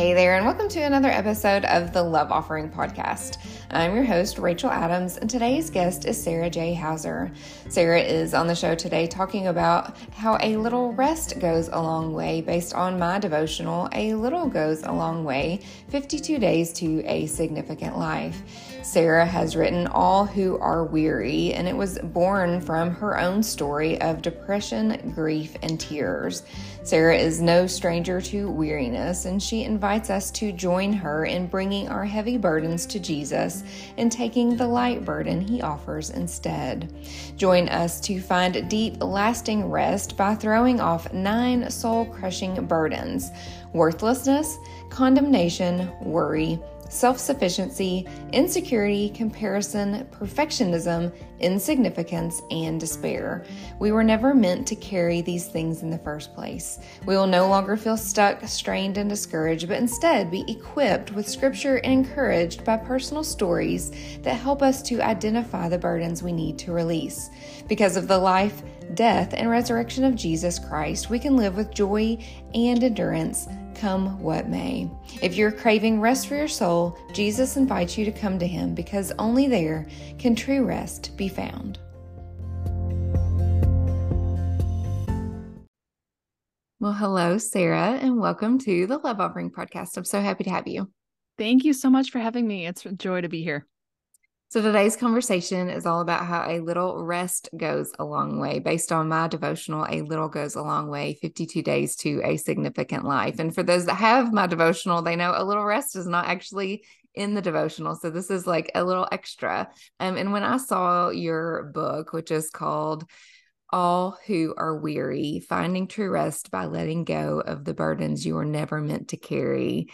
Hey there, and welcome to another episode of the Love Offering Podcast. I'm your host, Rachel Adams, and today's guest is Sarah J. Hauser. Sarah is on the show today talking about how a little rest goes a long way based on my devotional, A Little Goes a Long Way 52 Days to a Significant Life. Sarah has written All Who Are Weary, and it was born from her own story of depression, grief, and tears. Sarah is no stranger to weariness, and she invites us to join her in bringing our heavy burdens to Jesus and taking the light burden he offers instead. Join us to find deep, lasting rest by throwing off nine soul crushing burdens worthlessness, condemnation, worry, self sufficiency, insecurity, comparison, perfectionism, insignificance, and despair. We were never meant to carry these things in the first place. We will no longer feel stuck, strained, and discouraged, but instead be equipped with scripture and encouraged by personal stories that help us to identify the burdens we need to release. Because of the life, death, and resurrection of Jesus Christ, we can live with joy and endurance come what may. If you're craving rest for your soul, Jesus invites you to come to him because only there can true rest be found. Well, hello, Sarah, and welcome to the Love Offering Podcast. I'm so happy to have you. Thank you so much for having me. It's a joy to be here. So, today's conversation is all about how a little rest goes a long way. Based on my devotional, A Little Goes a Long Way 52 Days to a Significant Life. And for those that have my devotional, they know a little rest is not actually in the devotional. So, this is like a little extra. Um, and when I saw your book, which is called all who are weary, finding true rest by letting go of the burdens you are never meant to carry.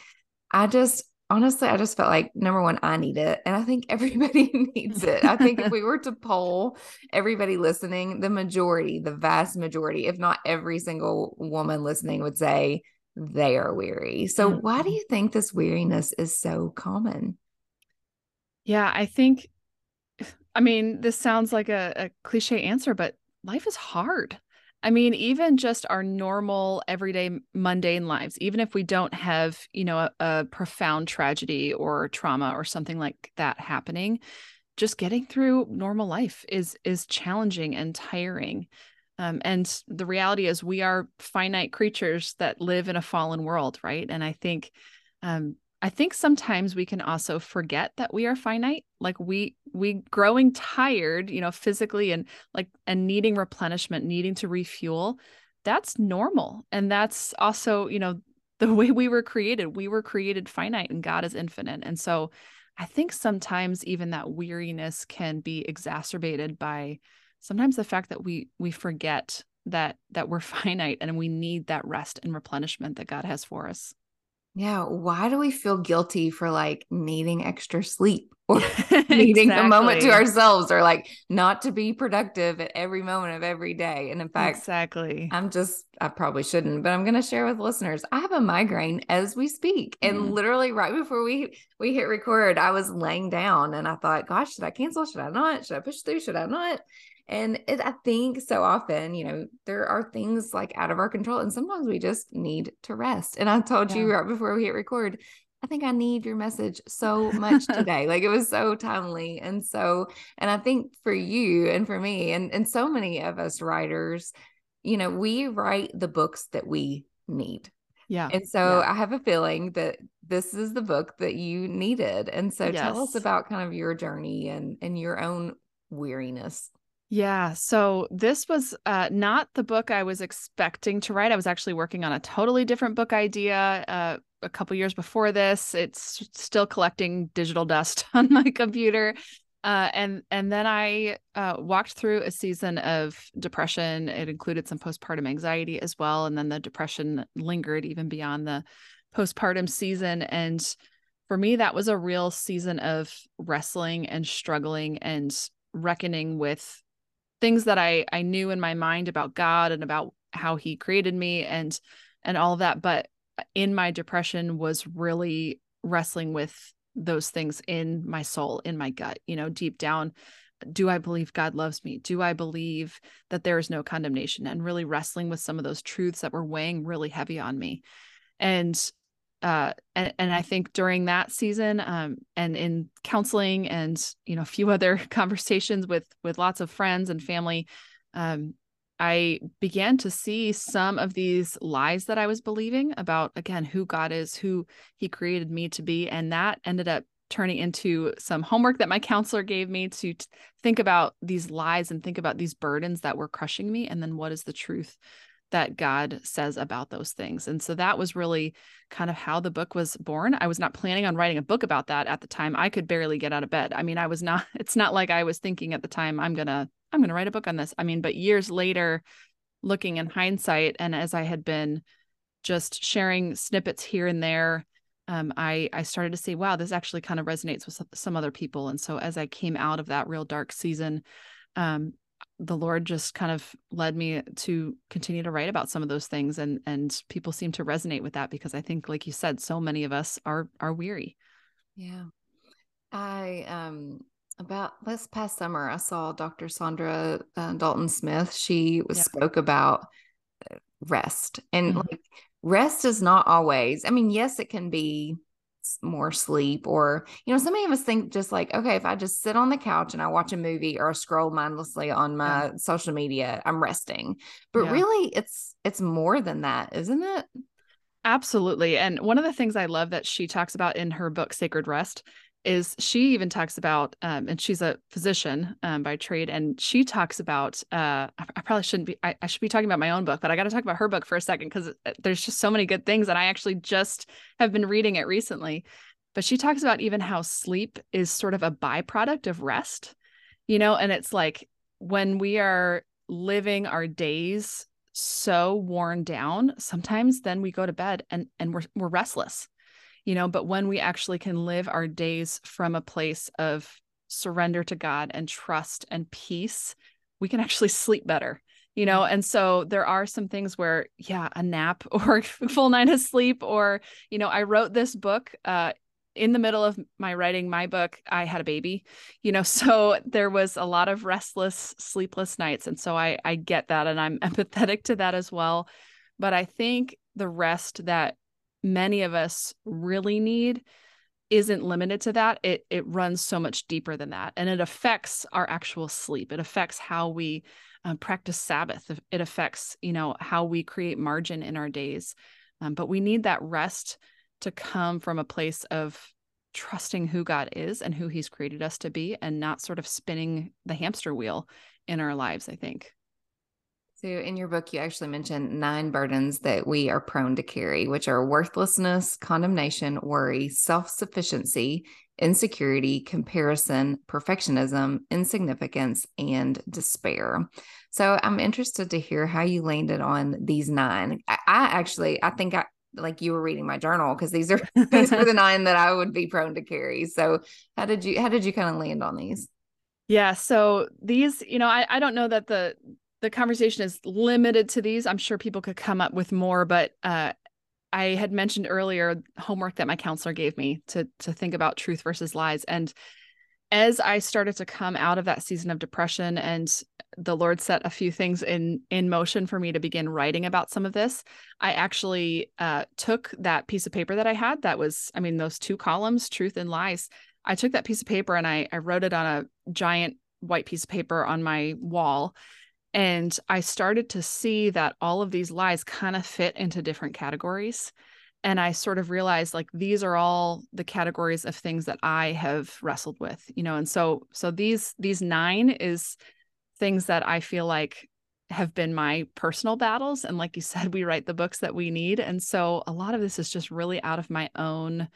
I just honestly, I just felt like number one, I need it. And I think everybody needs it. I think if we were to poll everybody listening, the majority, the vast majority, if not every single woman listening, would say they are weary. So, mm-hmm. why do you think this weariness is so common? Yeah, I think, I mean, this sounds like a, a cliche answer, but life is hard. I mean, even just our normal, everyday, mundane lives, even if we don't have, you know, a, a, profound tragedy or trauma or something like that happening, just getting through normal life is is challenging and tiring. Um, and the reality is, we are finite creatures that live in a fallen world, right? And I think um, I think sometimes we can also forget that we are finite. Like we we growing tired, you know, physically and like and needing replenishment, needing to refuel. That's normal. And that's also, you know, the way we were created. We were created finite and God is infinite. And so I think sometimes even that weariness can be exacerbated by sometimes the fact that we we forget that that we're finite and we need that rest and replenishment that God has for us. Yeah. Why do we feel guilty for like needing extra sleep or needing exactly. a moment to ourselves or like not to be productive at every moment of every day? And in fact, exactly. I'm just, I probably shouldn't, but I'm going to share with listeners. I have a migraine as we speak. And mm. literally right before we, we hit record, I was laying down and I thought, gosh, should I cancel? Should I not? Should I push through? Should I not? And it, I think so often, you know, there are things like out of our control, and sometimes we just need to rest. And I told yeah. you right before we hit record, I think I need your message so much today. like it was so timely. And so, and I think for you and for me, and, and so many of us writers, you know, we write the books that we need. Yeah. And so yeah. I have a feeling that this is the book that you needed. And so yes. tell us about kind of your journey and and your own weariness. Yeah. So this was uh, not the book I was expecting to write. I was actually working on a totally different book idea uh, a couple years before this. It's still collecting digital dust on my computer. Uh, and and then I uh, walked through a season of depression. It included some postpartum anxiety as well, and then the depression lingered even beyond the postpartum season. And for me, that was a real season of wrestling and struggling and reckoning with things that I I knew in my mind about God and about how he created me and and all of that but in my depression was really wrestling with those things in my soul in my gut you know deep down do I believe God loves me? Do I believe that there is no condemnation? And really wrestling with some of those truths that were weighing really heavy on me. And uh, and, and I think during that season, um, and in counseling and you know a few other conversations with with lots of friends and family, um, I began to see some of these lies that I was believing about again who God is, who He created me to be, and that ended up turning into some homework that my counselor gave me to t- think about these lies and think about these burdens that were crushing me, and then what is the truth that God says about those things. And so that was really kind of how the book was born. I was not planning on writing a book about that at the time. I could barely get out of bed. I mean, I was not it's not like I was thinking at the time I'm going to I'm going to write a book on this. I mean, but years later looking in hindsight and as I had been just sharing snippets here and there um, I I started to see, wow, this actually kind of resonates with some other people. And so as I came out of that real dark season, um, the Lord just kind of led me to continue to write about some of those things and and people seem to resonate with that because I think like you said so many of us are are weary. Yeah. I um about this past summer I saw Dr. Saundra uh, Dalton Smith. She was, yeah. spoke about uh, rest and mm-hmm. like rest is not always. I mean, yes it can be more sleep or you know so many of us think just like okay if i just sit on the couch and i watch a movie or I scroll mindlessly on my yeah. social media i'm resting but yeah. really it's it's more than that isn't it absolutely and one of the things i love that she talks about in her book sacred rest is she even talks about um, and she's a physician um, by trade and she talks about uh, I, I, probably shouldn't be I, I, should be talking about my own book but i got to talk about her book for a second because uh, there's just so many good things and i actually just have been reading it recently. But she talks about even how sleep is sort of a byproduct of rest you know and it's like when we are living our days so worn down sometimes then we go to bed and and we're, we're restless you know but when we actually can live our days from a place of surrender to god and trust and peace we can actually sleep better you know? Mm-hmm. and so there are some things where yeah a nap or full night of sleep or you know i wrote this book uh in the middle of my writing my book i had a baby you know? So there was a lot of restless sleepless nights. And so i i get that and i'm empathetic to that as well. But i think the rest that many of us really need isn't limited to that. It it runs so much deeper than that and it affects our actual sleep. It affects how we um, practice sabbath. It affects you know how we create margin in our days. Um, but we need that rest to come from a place of trusting who god is and who he's created us to be and not sort of spinning the hamster wheel in our lives i think so, in your book, you actually mentioned nine burdens that we are prone to carry, which are worthlessness, condemnation, worry, self sufficiency, insecurity, comparison, perfectionism, insignificance, and despair. So, I'm interested to hear how you landed on these nine. I, I actually, I think I, like you were reading my journal because these are these are the nine that I would be prone to carry. So how did you how did you kind of land on these? Yeah, so these, you know, I, I don't know that the the conversation is limited to these. I'm sure people could come up with more, but uh, I had mentioned earlier homework that my counselor gave me to to think about truth versus lies. And as I started to come out of that season of depression and the Lord set a few things in in motion for me to begin writing about some of this, I actually uh, took that piece of paper that I had that was, I mean, those two columns, truth and lies. I took that piece of paper and I, I wrote it on a giant white piece of paper on my wall and I started to see that all of these lies kind of fit into different categories. And I sort of realized like these are all the categories of things that I have wrestled with, you know. And so so these these nine is things that I feel like have been my personal battles and like you said we write the books that we need and so a lot of this is just really out of my own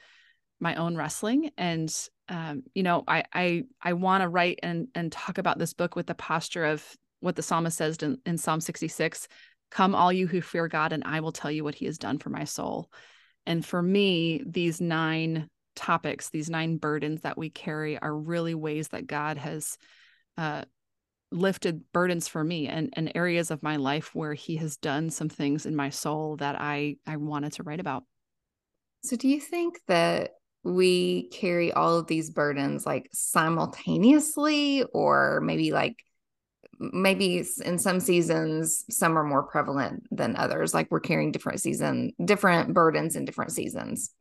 my own wrestling and um, you know i i i want to write and and talk about this book with the posture of what the psalmist says in, in Psalm 66 Come, all you who fear God, and I will tell you what he has done for my soul. And for me, these nine topics, these nine burdens that we carry are really ways that God has uh, lifted burdens for me and, and areas of my life where he has done some things in my soul that I, I wanted to write about. So, do you think that we carry all of these burdens like simultaneously, or maybe like maybe in some seasons some are more prevalent than others like we're carrying different season different burdens in different seasons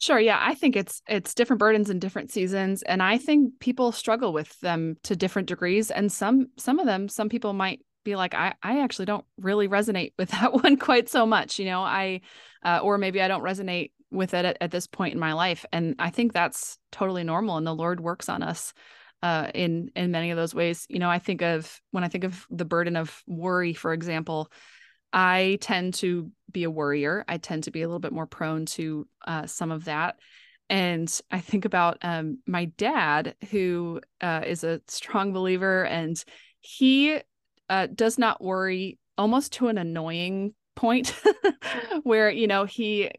Sure. Yeah. I think it's it's different burdens in different seasons. And I think people struggle with them to different degrees. And some some of them, some people might be like, I, I actually don't really resonate with that one quite so much. You know, I uh, or maybe I don't resonate with it at, at, this point in my life. And I think that's totally normal. And the Lord works on us uh, in in many of those ways. You know, I think of when I think of the burden of worry, for example, I tend to be a worrier. I tend to be a little bit more prone to uh, some of that. And I think about um, my dad, who uh, is a strong believer, and he uh, does not worry almost to an annoying point where, you know, he,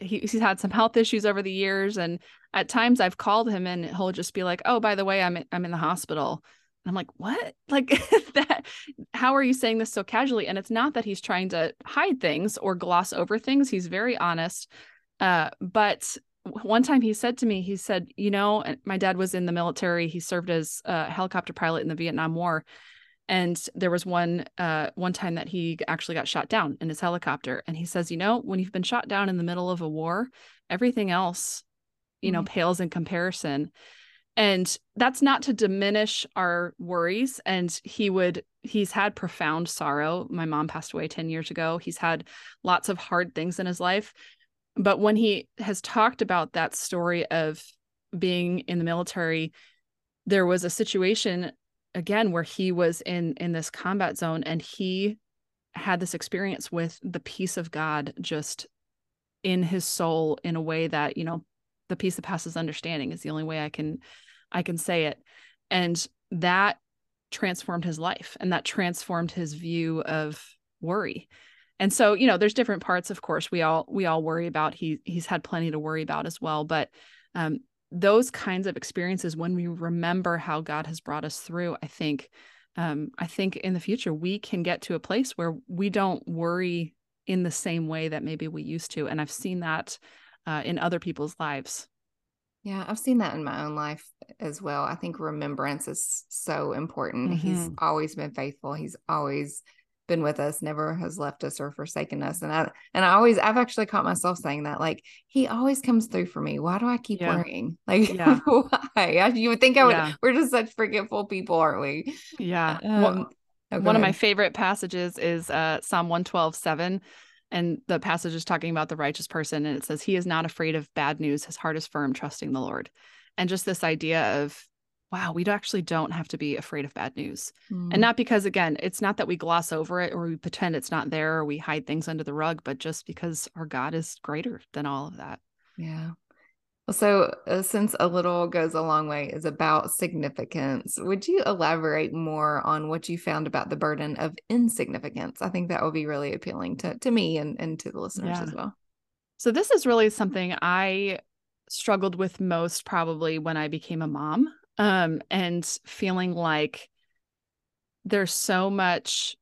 he, he's had some health issues over the years and at times I've called him and he'll just be like, "Oh, by the way, I'm I'm in the hospital." And I'm like, what? Like that, how are you saying this so casually? And it's not that he's trying to hide things or gloss over things. He's very honest. Uh, but one time he said to me, he said, you know, my dad was in the military. He served as a helicopter pilot in the Vietnam War. And there was one uh, one time that he actually got shot down in his helicopter. And he says, you know, when you've been shot down in the middle of a war, everything else, you mm-hmm. know, pales in comparison. And that's not to diminish our worries. And he would he's had profound sorrow. My mom passed away 10 years ago. He's had lots of hard things in his life. But when he has talked about that story of being in the military there was a situation again where he was in in this combat zone and he had this experience with the peace of god just in his soul in a way that you know the peace that passes understanding is the only way i can I can say it. And that transformed his life and that transformed his view of worry. And so, you know, there's different parts, of course, we all we all worry about. He he's had plenty to worry about as well. But um, those kinds of experiences, when we remember how God has brought us through, I think um, I think in the future we can get to a place where we don't worry in the same way that maybe we used to. And I've seen that uh, in other people's lives. Yeah, I've seen that in my own life as well. I think remembrance is so important. Mm-hmm. He's always been faithful. He's always been with us, never has left us or forsaken us. And I and I always I've actually caught myself saying that like he always comes through for me. Why do I keep yeah. worrying? Like yeah. why? You would think I would yeah. we're just such forgetful people, aren't we? Yeah. Um, well, oh, one ahead. of my favorite passages is uh Psalm 112 7 and the passage is talking about the righteous person and it says he is not afraid of bad news his heart is firm trusting the lord and just this idea of wow we actually don't have to be afraid of bad news mm. and not because again it's not that we gloss over it or we pretend it's not there or we hide things under the rug but just because our god is greater than all of that yeah so, uh, since a little goes a long way is about significance, would you elaborate more on what you found about the burden of insignificance? I think that would be really appealing to, to me and, and to the listeners yeah. as well. So, this is really something I struggled with most probably when I became a mom um, and feeling like there's so much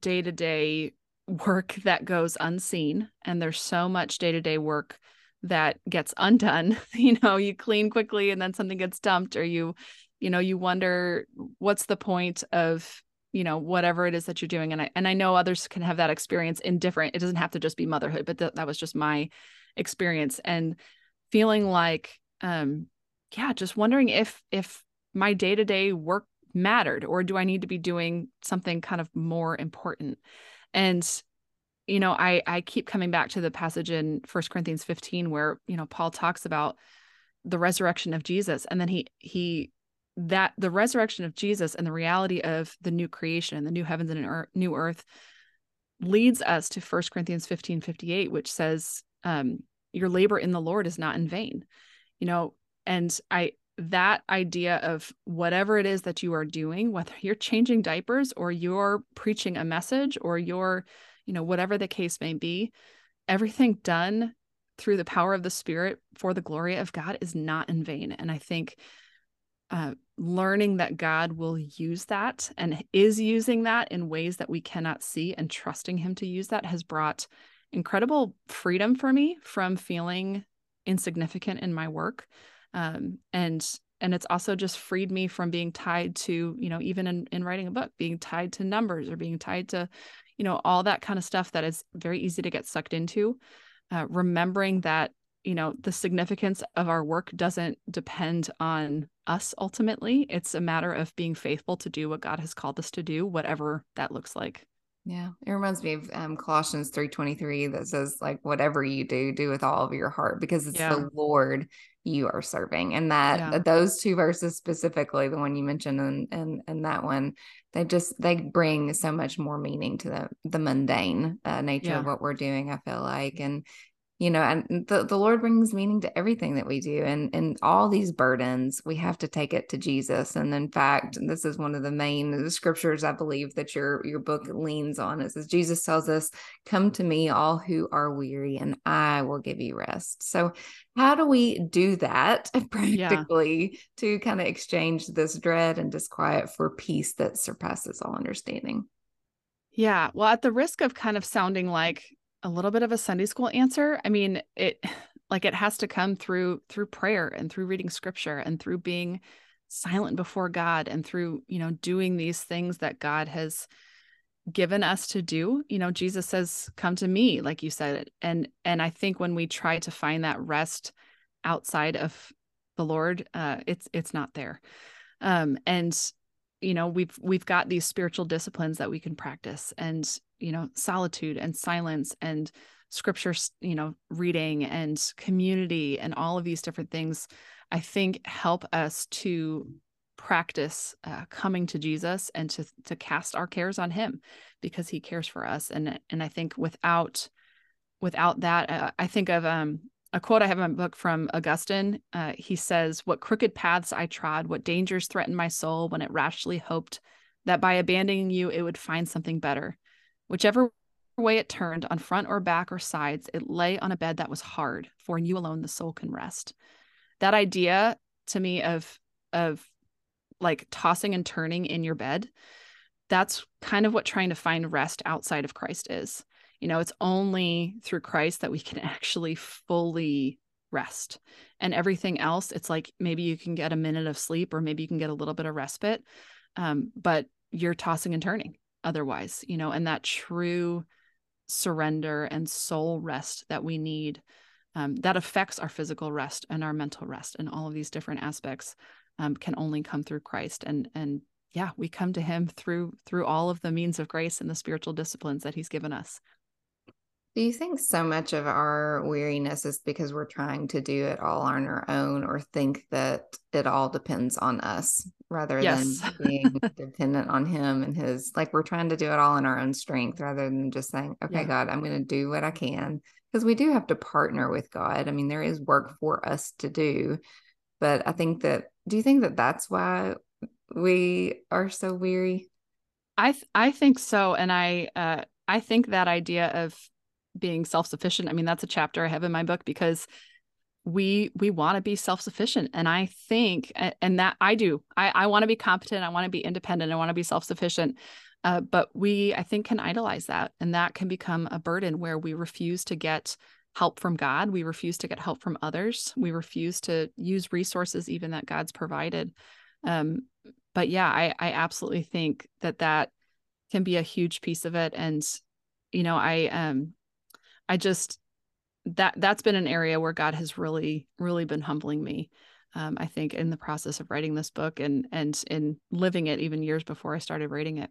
day to day work that goes unseen, and there's so much day to day work that gets undone. You know you clean quickly and then something gets dumped or you you know you wonder what's the point of you know whatever it is that you're doing? And I and I know others can have that experience in different it doesn't have to just be motherhood but th- that was just my experience. And feeling like um yeah just wondering if if my day-to-day work mattered or do I need to be doing something kind of more important? And you know i i keep coming back to the passage in First corinthians 15 where you know paul talks about the resurrection of jesus and then he he that the resurrection of jesus and the reality of the new creation and the new heavens and earth, new earth leads us to First corinthians 15 58 which says um your labor in the lord is not in vain. You know and i that idea of whatever it is that you are doing whether you're changing diapers or you're preaching a message or you're you know, whatever the case may be, everything done through the power of the Spirit for the glory of God is not in vain. And I think uh, learning that God will use that and is using that in ways that we cannot see and trusting Him to use that has brought incredible freedom for me from feeling insignificant in my work. Um, and and it's also just freed me from being tied to you know even in, in writing a book being tied to numbers or being tied to you know, all that kind of stuff that is very easy to get sucked into. Uh, remembering that, you know, the significance of our work doesn't depend on us ultimately. It's a matter of being faithful to do what God has called us to do, whatever that looks like. Yeah, it reminds me of um, Colossians three twenty three that says like whatever you do, do with all of your heart because it's yeah. the Lord you are serving, and that yeah. those two verses specifically, the one you mentioned and and and that one, they just they bring so much more meaning to the the mundane uh, nature yeah. of what we're doing. I feel like, and you know and the, the lord brings meaning to everything that we do and and all these burdens we have to take it to jesus. And in fact this is one of the main scriptures i believe that your your book leans on it says jesus tells us come to me all who are weary and i will give you rest so how do we do that practically yeah. to kind of exchange this dread and disquiet for peace that surpasses all understanding? Yeah well at the risk of kind of sounding like a little bit of a Sunday school answer. I mean, it like it has to come through through prayer and through reading scripture and through being silent before God and through, you know, doing these things that God has given us to do. You know, Jesus says, "Come to me," like you said. And and I think when we try to find that rest outside of the Lord, uh it's it's not there. Um and you know we've we've got these spiritual disciplines that we can practice and you know solitude and silence and scripture you know reading and community and all of these different things i think help us to practice uh, coming to jesus and to to cast our cares on him because he cares for us and and i think without without that uh, i think of um a quote I have in my book from Augustine. Uh, he says, What crooked paths I trod, what dangers threatened my soul when it rashly hoped that by abandoning you, it would find something better. Whichever way it turned, on front or back or sides, it lay on a bed that was hard, for in you alone the soul can rest. That idea to me of, of like tossing and turning in your bed, that's kind of what trying to find rest outside of Christ is. You know it's only through christ that we can actually fully rest. And everything else it's like maybe you can get a minute of sleep or maybe you can get a little bit of respite um, but you're tossing and turning otherwise you know and that true surrender and soul rest that we need um, that affects our physical rest and our mental rest and all of these different aspects um, can only come through christ. And and yeah we come to him through through all of the means of grace and the spiritual disciplines that he's given us. Do you think so much of our weariness is because we're trying to do it all on our own or think that it all depends on us rather yes. than being dependent on him and his like we're trying to do it all in our own strength rather than just saying, okay, yeah. God, I'm going to do what I can because we do have to partner with God. I mean, there is work for us to do, but I think that do you think that that's why we are so weary? I th- I think so and I uh I think that idea of being self-sufficient i mean that's a chapter i have in my book because we we want to be self-sufficient and i think and that i do. I, I want to be competent i want to be independent i want to be self-sufficient uh, but we i think can idolize that and that can become a burden where we refuse to get help from god we refuse to get help from others we refuse to use resources even that god's provided um, but yeah i i absolutely think that that can be a huge piece of it and you know i um I just that that's been an area where God has really really been humbling me. Um, I think in the process of writing this book and and in living it even years before I started writing it.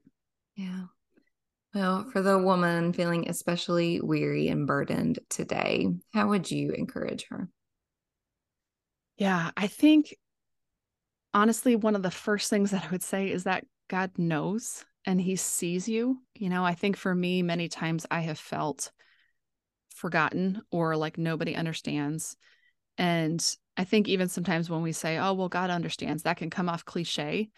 Yeah. Well, for the woman feeling especially weary and burdened today, how would you encourage her? Yeah, I think honestly, one of the first things that I would say is that God knows and he sees you. You know, I think for me, many times I have felt forgotten or like nobody understands. And I think even sometimes when we say, oh, well, God understands, that can come off cliche,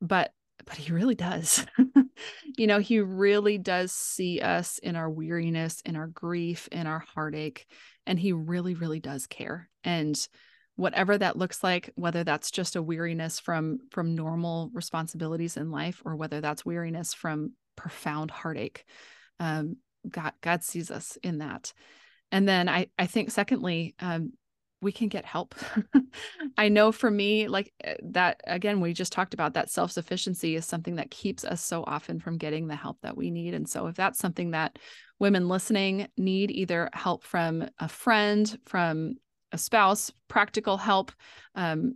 but but he really does. you know, he really does see us in our weariness, in our grief, in our heartache, and he really, really does care. And whatever that looks like, whether that's just a weariness from from normal responsibilities in life, or whether that's weariness from profound heartache, um, God God sees us in that. And then I I think secondly, um, we can get help. I know for me, like eh, that again, we just talked about that self sufficiency is something that keeps us so often from getting the help that we need. And so, if that's something that women listening need, either help from a friend, from a spouse, practical help, um,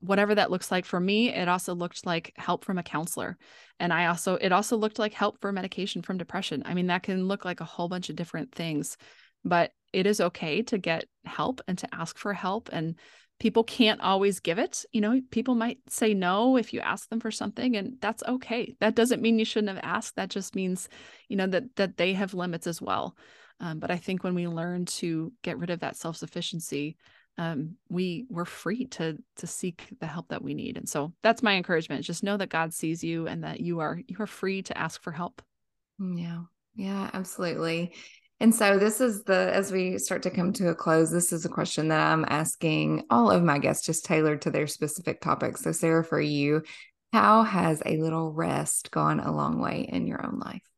whatever that looks like for me it also looked like help from a counselor. And i also it also looked like help for medication from depression. I mean that can look like a whole bunch of different things but it is okay to get help and to ask for help and people can't always give it. You know people might say no if you ask them for something and that's okay. That doesn't mean you shouldn't have asked. That just means you know that that they have limits as well. Um, but i think when we learn to get rid of that self-sufficiency um, we we're free to to seek the help that we need. And so that's my encouragement just know that god sees you and that you are you are free to ask for help. Mm, yeah. Yeah absolutely. And so this is the as we start to come to a close this is a question that i'm asking all of my guests just tailored to their specific topics. So sarah for you how has a little rest gone a long way in your own life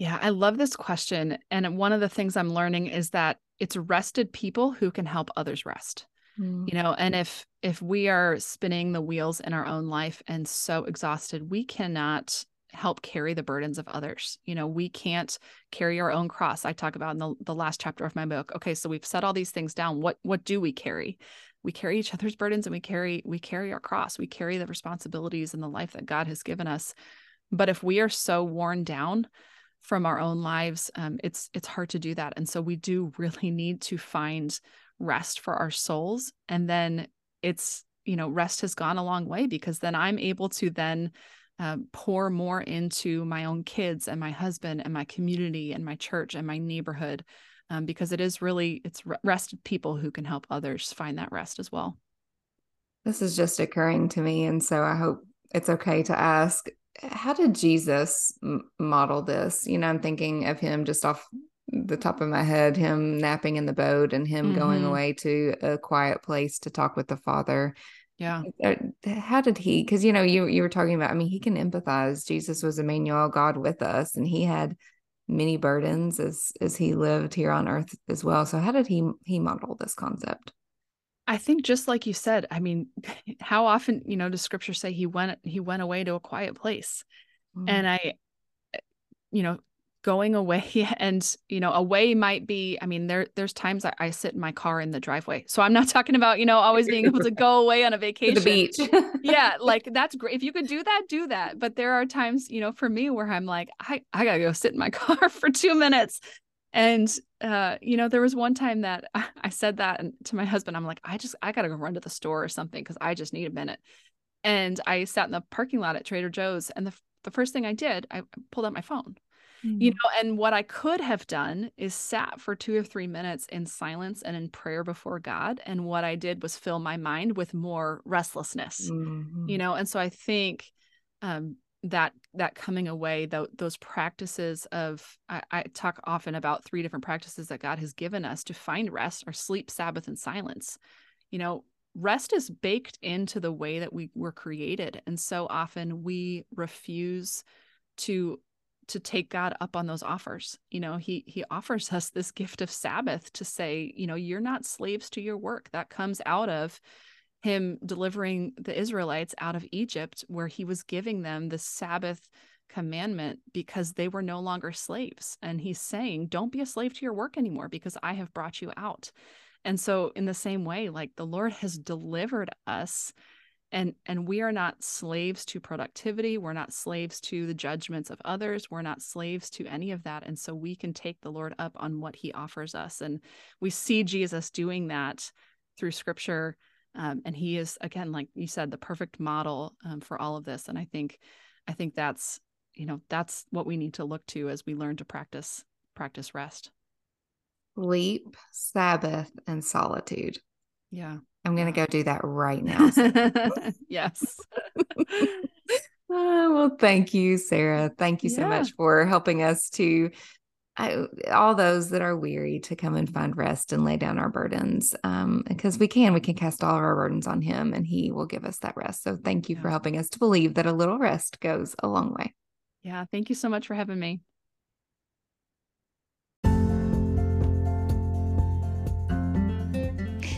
yeah, I love this question. And one of the things I'm learning is that it's rested people who can help others rest. Mm. You know, and if if we are spinning the wheels in our own life and so exhausted, we cannot help carry the burdens of others. You know, we can't carry our own cross. I talk about in the, the last chapter of my book. Okay, so we've set all these things down. What what do we carry? We carry each other's burdens and we carry we carry our cross. We carry the responsibilities and the life that God has given us. But if we are so worn down from our own lives um, it's it's hard to do that. And so we do really need to find rest for our souls. And then it's you know rest has gone a long way because then i'm able to then uh, pour more into my own kids and my husband and my community and my church and my neighborhood um, because it is really it's rested people who can help others find that rest as well. This is just occurring to me. And so i hope it's okay to ask how did Jesus m- model this? You know, I'm thinking of him just off the top of my head, him napping in the boat and him mm-hmm. going away to a quiet place to talk with the Father. Yeah. Uh, how did he? Because you know, you you were talking about. I mean, he can empathize. Jesus was Emmanuel, God with us, and he had many burdens as as he lived here on earth as well. So, how did he he model this concept? I think just like you said, I mean, how often, you know, does scripture say he went he went away to a quiet place? Mm. And I you know, going away and you know away might be i mean there there's times I, I, sit in my car in the driveway. So i'm not talking about you know always being able to go away on a vacation to the beach. Yeah like that's great if you could do that do that. But there are times you know for me where i'm like i i gotta go sit in my car for two minutes. And uh, you know, there was one time that I said that to my husband. I'm like, I just I gotta go run to the store or something because I just need a minute. And I sat in the parking lot at Trader Joe's, and the the first thing I did, I pulled out my phone. Mm-hmm. You know, and what I could have done is sat for two or three minutes in silence and in prayer before God. And what I did was fill my mind with more restlessness. Mm-hmm. You know, and so I think um, that that coming away th- those practices of I, I, talk often about three different practices that god has given us to find rest or sleep sabbath and silence. You know rest is baked into the way that we were created and so often we refuse to to take god up on those offers. You know he he offers us this gift of sabbath to say you know you're not slaves to your work. That comes out of him delivering the Israelites out of Egypt, where he was giving them the Sabbath commandment because they were no longer slaves. And he's saying, Don't be a slave to your work anymore because I have brought you out. And so, in the same way, like the Lord has delivered us. And, and we are not slaves to productivity. We're not slaves to the judgments of others. We're not slaves to any of that. And so we can take the Lord up on what he offers us. And we see Jesus doing that through scripture um, and he is again like you said the perfect model um, for all of this and i think i think that's you know that's what we need to look to as we learn to practice practice rest. Sleep sabbath and solitude. Yeah. I'm gonna go do that right now yes. Oh, well, thank you, Sarah. Thank you so yeah. much for helping us to I, all those that are weary to come and find rest and lay down our burdens um, because we can we can cast all of our burdens on him and he will give us that rest. So thank you yeah. for helping us to believe that a little rest goes a long way. Yeah thank you so much for having me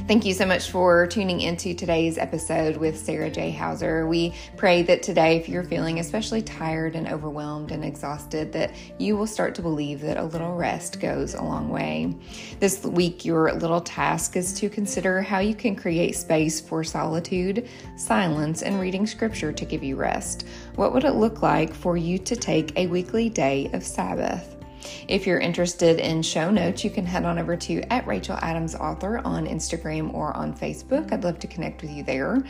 Thank you so much for tuning into today's episode with Sarah J. Hauser. We pray that today, if you're feeling especially tired and overwhelmed and exhausted, that you will start to believe that a little rest goes a long way. This week, your little task is to consider how you can create space for solitude, silence, and reading scripture to give you rest. What would it look like for you to take a weekly day of Sabbath? If you're interested in show notes, you can head on over to at Rachel Adams Author on Instagram or on Facebook. I'd love to connect with you there.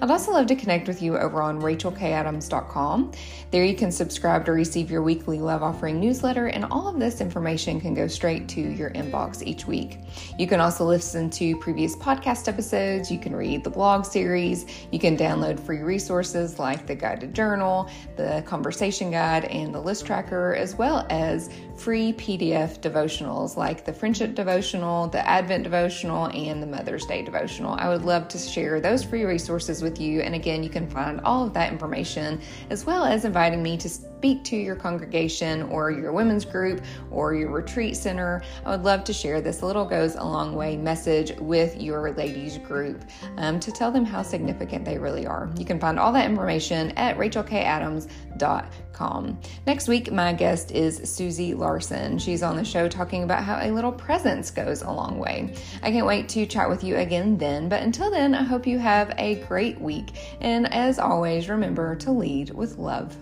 I'd also love to connect with you over on rachelkadams.com. There you can subscribe to receive your weekly love offering newsletter, and all of this information can go straight to your inbox each week. You can also listen to previous podcast episodes, you can read the blog series, you can download free resources like the guided journal, the conversation guide, and the list tracker, as well as free PDF devotionals like the Friendship Devotional, the Advent Devotional, and the Mother's Day Devotional. I would love to share those free resources with you. And again, you can find all of that information as well as inviting me to speak to your congregation or your women's group or your retreat center. I would love to share this little goes a long way message with your ladies group um, to tell them how significant they really are. You can find all that information at rachelkadams.com. Next week, my guest is Susie Larson. She's on the show talking about how a little presence goes a long way. I can't wait to chat with you again then, but until then, I hope you have a great week. And as always, remember to lead with love.